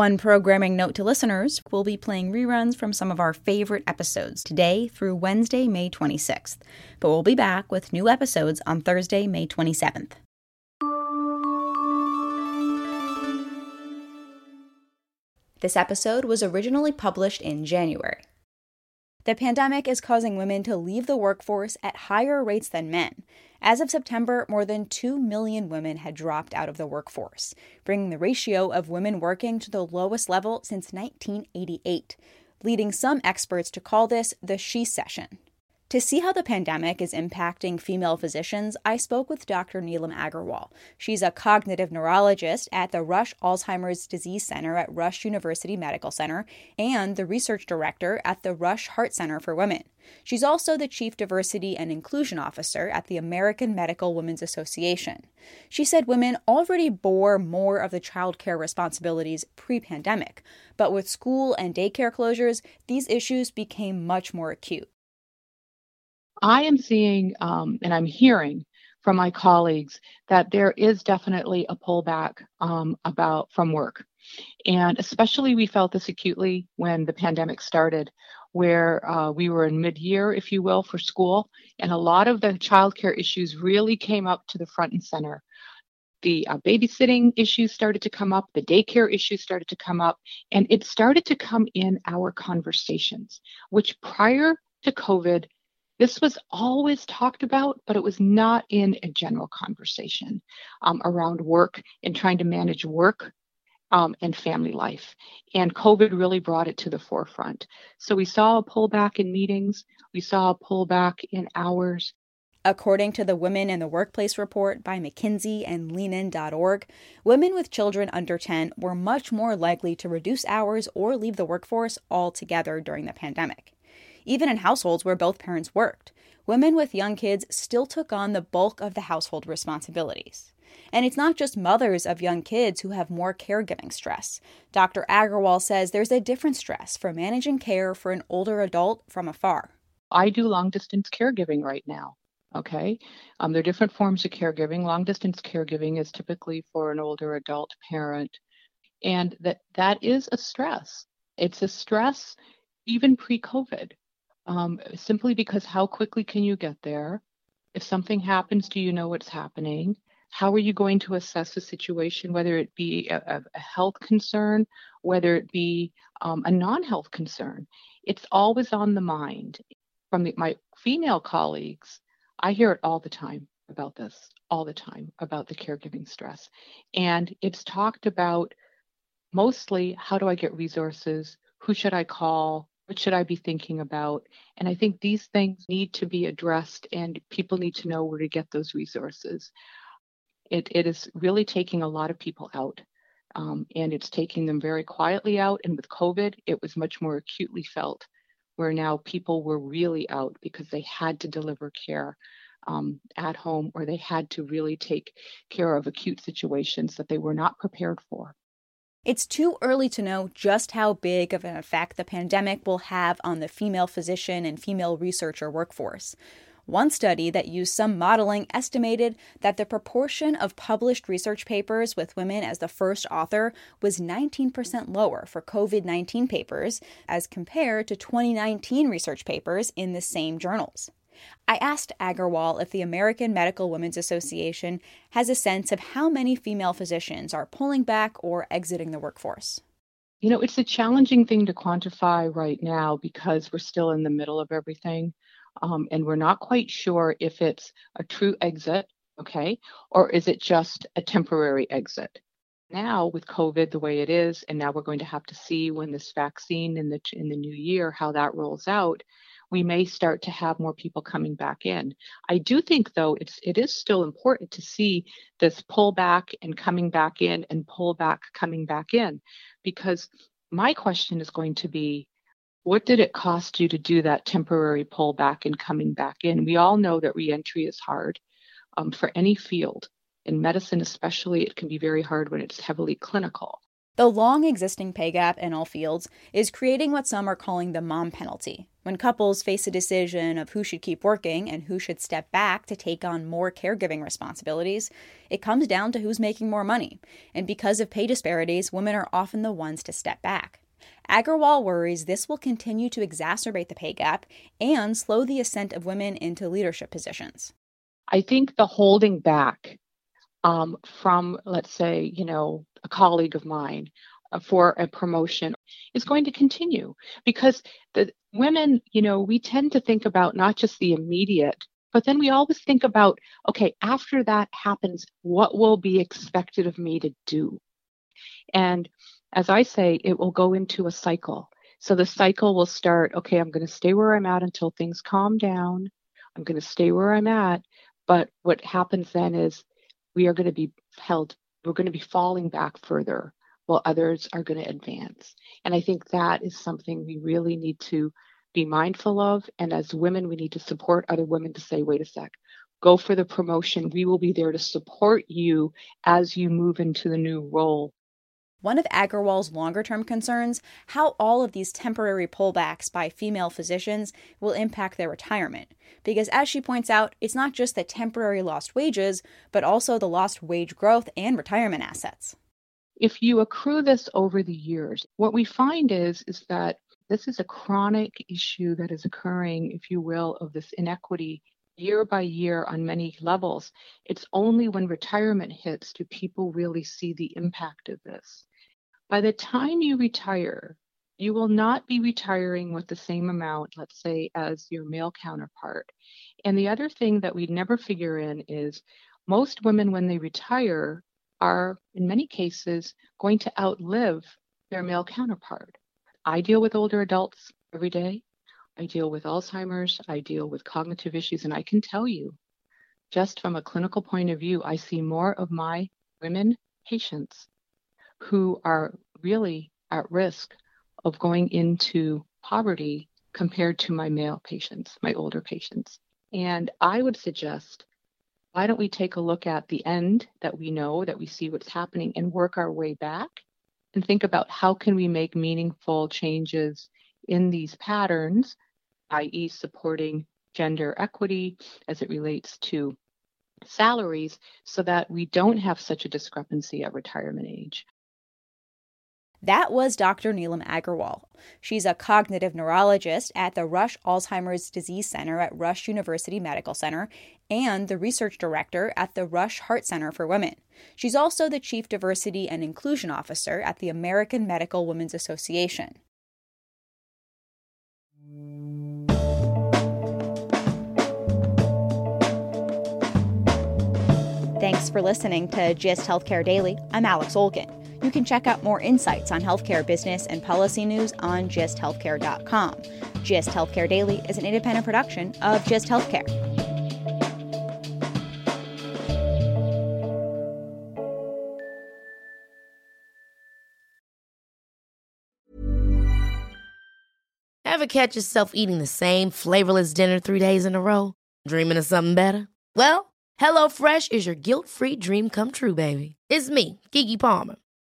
One programming note to listeners we'll be playing reruns from some of our favorite episodes today through Wednesday, May 26th. But we'll be back with new episodes on Thursday, May 27th. This episode was originally published in January. The pandemic is causing women to leave the workforce at higher rates than men. As of September, more than 2 million women had dropped out of the workforce, bringing the ratio of women working to the lowest level since 1988, leading some experts to call this the shecession. To see how the pandemic is impacting female physicians, I spoke with Dr. Neelum Aggarwal. She's a cognitive neurologist at the Rush Alzheimer's Disease Center at Rush University Medical Center and the research director at the Rush Heart Center for Women. She's also the Chief Diversity and Inclusion Officer at the American Medical Women's Association. She said women already bore more of the child care responsibilities pre pandemic, but with school and daycare closures, these issues became much more acute. I am seeing um, and I'm hearing from my colleagues that there is definitely a pullback um, about from work. And especially we felt this acutely when the pandemic started, where uh, we were in mid-year, if you will, for school, and a lot of the childcare issues really came up to the front and center. The uh, babysitting issues started to come up, the daycare issues started to come up, and it started to come in our conversations, which prior to COVID this was always talked about, but it was not in a general conversation um, around work and trying to manage work um, and family life. And COVID really brought it to the forefront. So we saw a pullback in meetings, we saw a pullback in hours. According to the Women in the Workplace report by McKinsey and leanin.org, women with children under 10 were much more likely to reduce hours or leave the workforce altogether during the pandemic. Even in households where both parents worked, women with young kids still took on the bulk of the household responsibilities. And it's not just mothers of young kids who have more caregiving stress. Dr. Aggarwal says there's a different stress for managing care for an older adult from afar. I do long distance caregiving right now. Okay. Um, there are different forms of caregiving. Long distance caregiving is typically for an older adult parent. And that that is a stress. It's a stress even pre COVID um, simply because how quickly can you get there? If something happens, do you know what's happening? How are you going to assess the situation, whether it be a, a health concern, whether it be um, a non health concern? It's always on the mind. From the, my female colleagues, I hear it all the time about this, all the time about the caregiving stress. And it's talked about mostly how do I get resources? Who should I call? What should I be thinking about? And I think these things need to be addressed, and people need to know where to get those resources. It, it is really taking a lot of people out, um, and it's taking them very quietly out. And with COVID, it was much more acutely felt, where now people were really out because they had to deliver care um, at home or they had to really take care of acute situations that they were not prepared for. It's too early to know just how big of an effect the pandemic will have on the female physician and female researcher workforce. One study that used some modeling estimated that the proportion of published research papers with women as the first author was 19% lower for COVID 19 papers as compared to 2019 research papers in the same journals. I asked Aggarwal if the American Medical Women's Association has a sense of how many female physicians are pulling back or exiting the workforce. You know, it's a challenging thing to quantify right now because we're still in the middle of everything. Um, and we're not quite sure if it's a true exit, okay, or is it just a temporary exit? Now, with COVID the way it is, and now we're going to have to see when this vaccine in the in the new year how that rolls out we may start to have more people coming back in. I do think though it's it is still important to see this pullback and coming back in and pullback coming back in because my question is going to be what did it cost you to do that temporary pullback and coming back in? We all know that reentry is hard um, for any field. In medicine, especially, it can be very hard when it's heavily clinical. The long existing pay gap in all fields is creating what some are calling the mom penalty. When couples face a decision of who should keep working and who should step back to take on more caregiving responsibilities, it comes down to who's making more money. And because of pay disparities, women are often the ones to step back. Aggarwal worries this will continue to exacerbate the pay gap and slow the ascent of women into leadership positions. I think the holding back um, from, let's say, you know, a colleague of mine uh, for a promotion is going to continue because the women, you know, we tend to think about not just the immediate, but then we always think about, okay, after that happens, what will be expected of me to do? And as I say, it will go into a cycle. So the cycle will start, okay, I'm going to stay where I'm at until things calm down. I'm going to stay where I'm at. But what happens then is we are going to be held, we're going to be falling back further while others are going to advance. And I think that is something we really need to be mindful of. And as women, we need to support other women to say, wait a sec, go for the promotion. We will be there to support you as you move into the new role. One of Aggarwal's longer term concerns how all of these temporary pullbacks by female physicians will impact their retirement. Because as she points out, it's not just the temporary lost wages, but also the lost wage growth and retirement assets. If you accrue this over the years, what we find is, is that this is a chronic issue that is occurring, if you will, of this inequity year by year on many levels. It's only when retirement hits do people really see the impact of this. By the time you retire, you will not be retiring with the same amount, let's say, as your male counterpart. And the other thing that we never figure in is most women, when they retire, are in many cases going to outlive their male counterpart. I deal with older adults every day. I deal with Alzheimer's. I deal with cognitive issues. And I can tell you, just from a clinical point of view, I see more of my women patients who are really at risk of going into poverty compared to my male patients, my older patients. And I would suggest why don't we take a look at the end that we know that we see what's happening and work our way back and think about how can we make meaningful changes in these patterns i.e. supporting gender equity as it relates to salaries so that we don't have such a discrepancy at retirement age that was Dr. Neelum Aggarwal. She's a cognitive neurologist at the Rush Alzheimer's Disease Center at Rush University Medical Center and the research director at the Rush Heart Center for Women. She's also the chief diversity and inclusion officer at the American Medical Women's Association. Thanks for listening to GIST Healthcare Daily. I'm Alex Olgin. You can check out more insights on healthcare business and policy news on gisthealthcare.com. GIST Healthcare Daily is an independent production of GIST Healthcare. Ever catch yourself eating the same flavorless dinner three days in a row? Dreaming of something better? Well, HelloFresh is your guilt free dream come true, baby. It's me, Keke Palmer.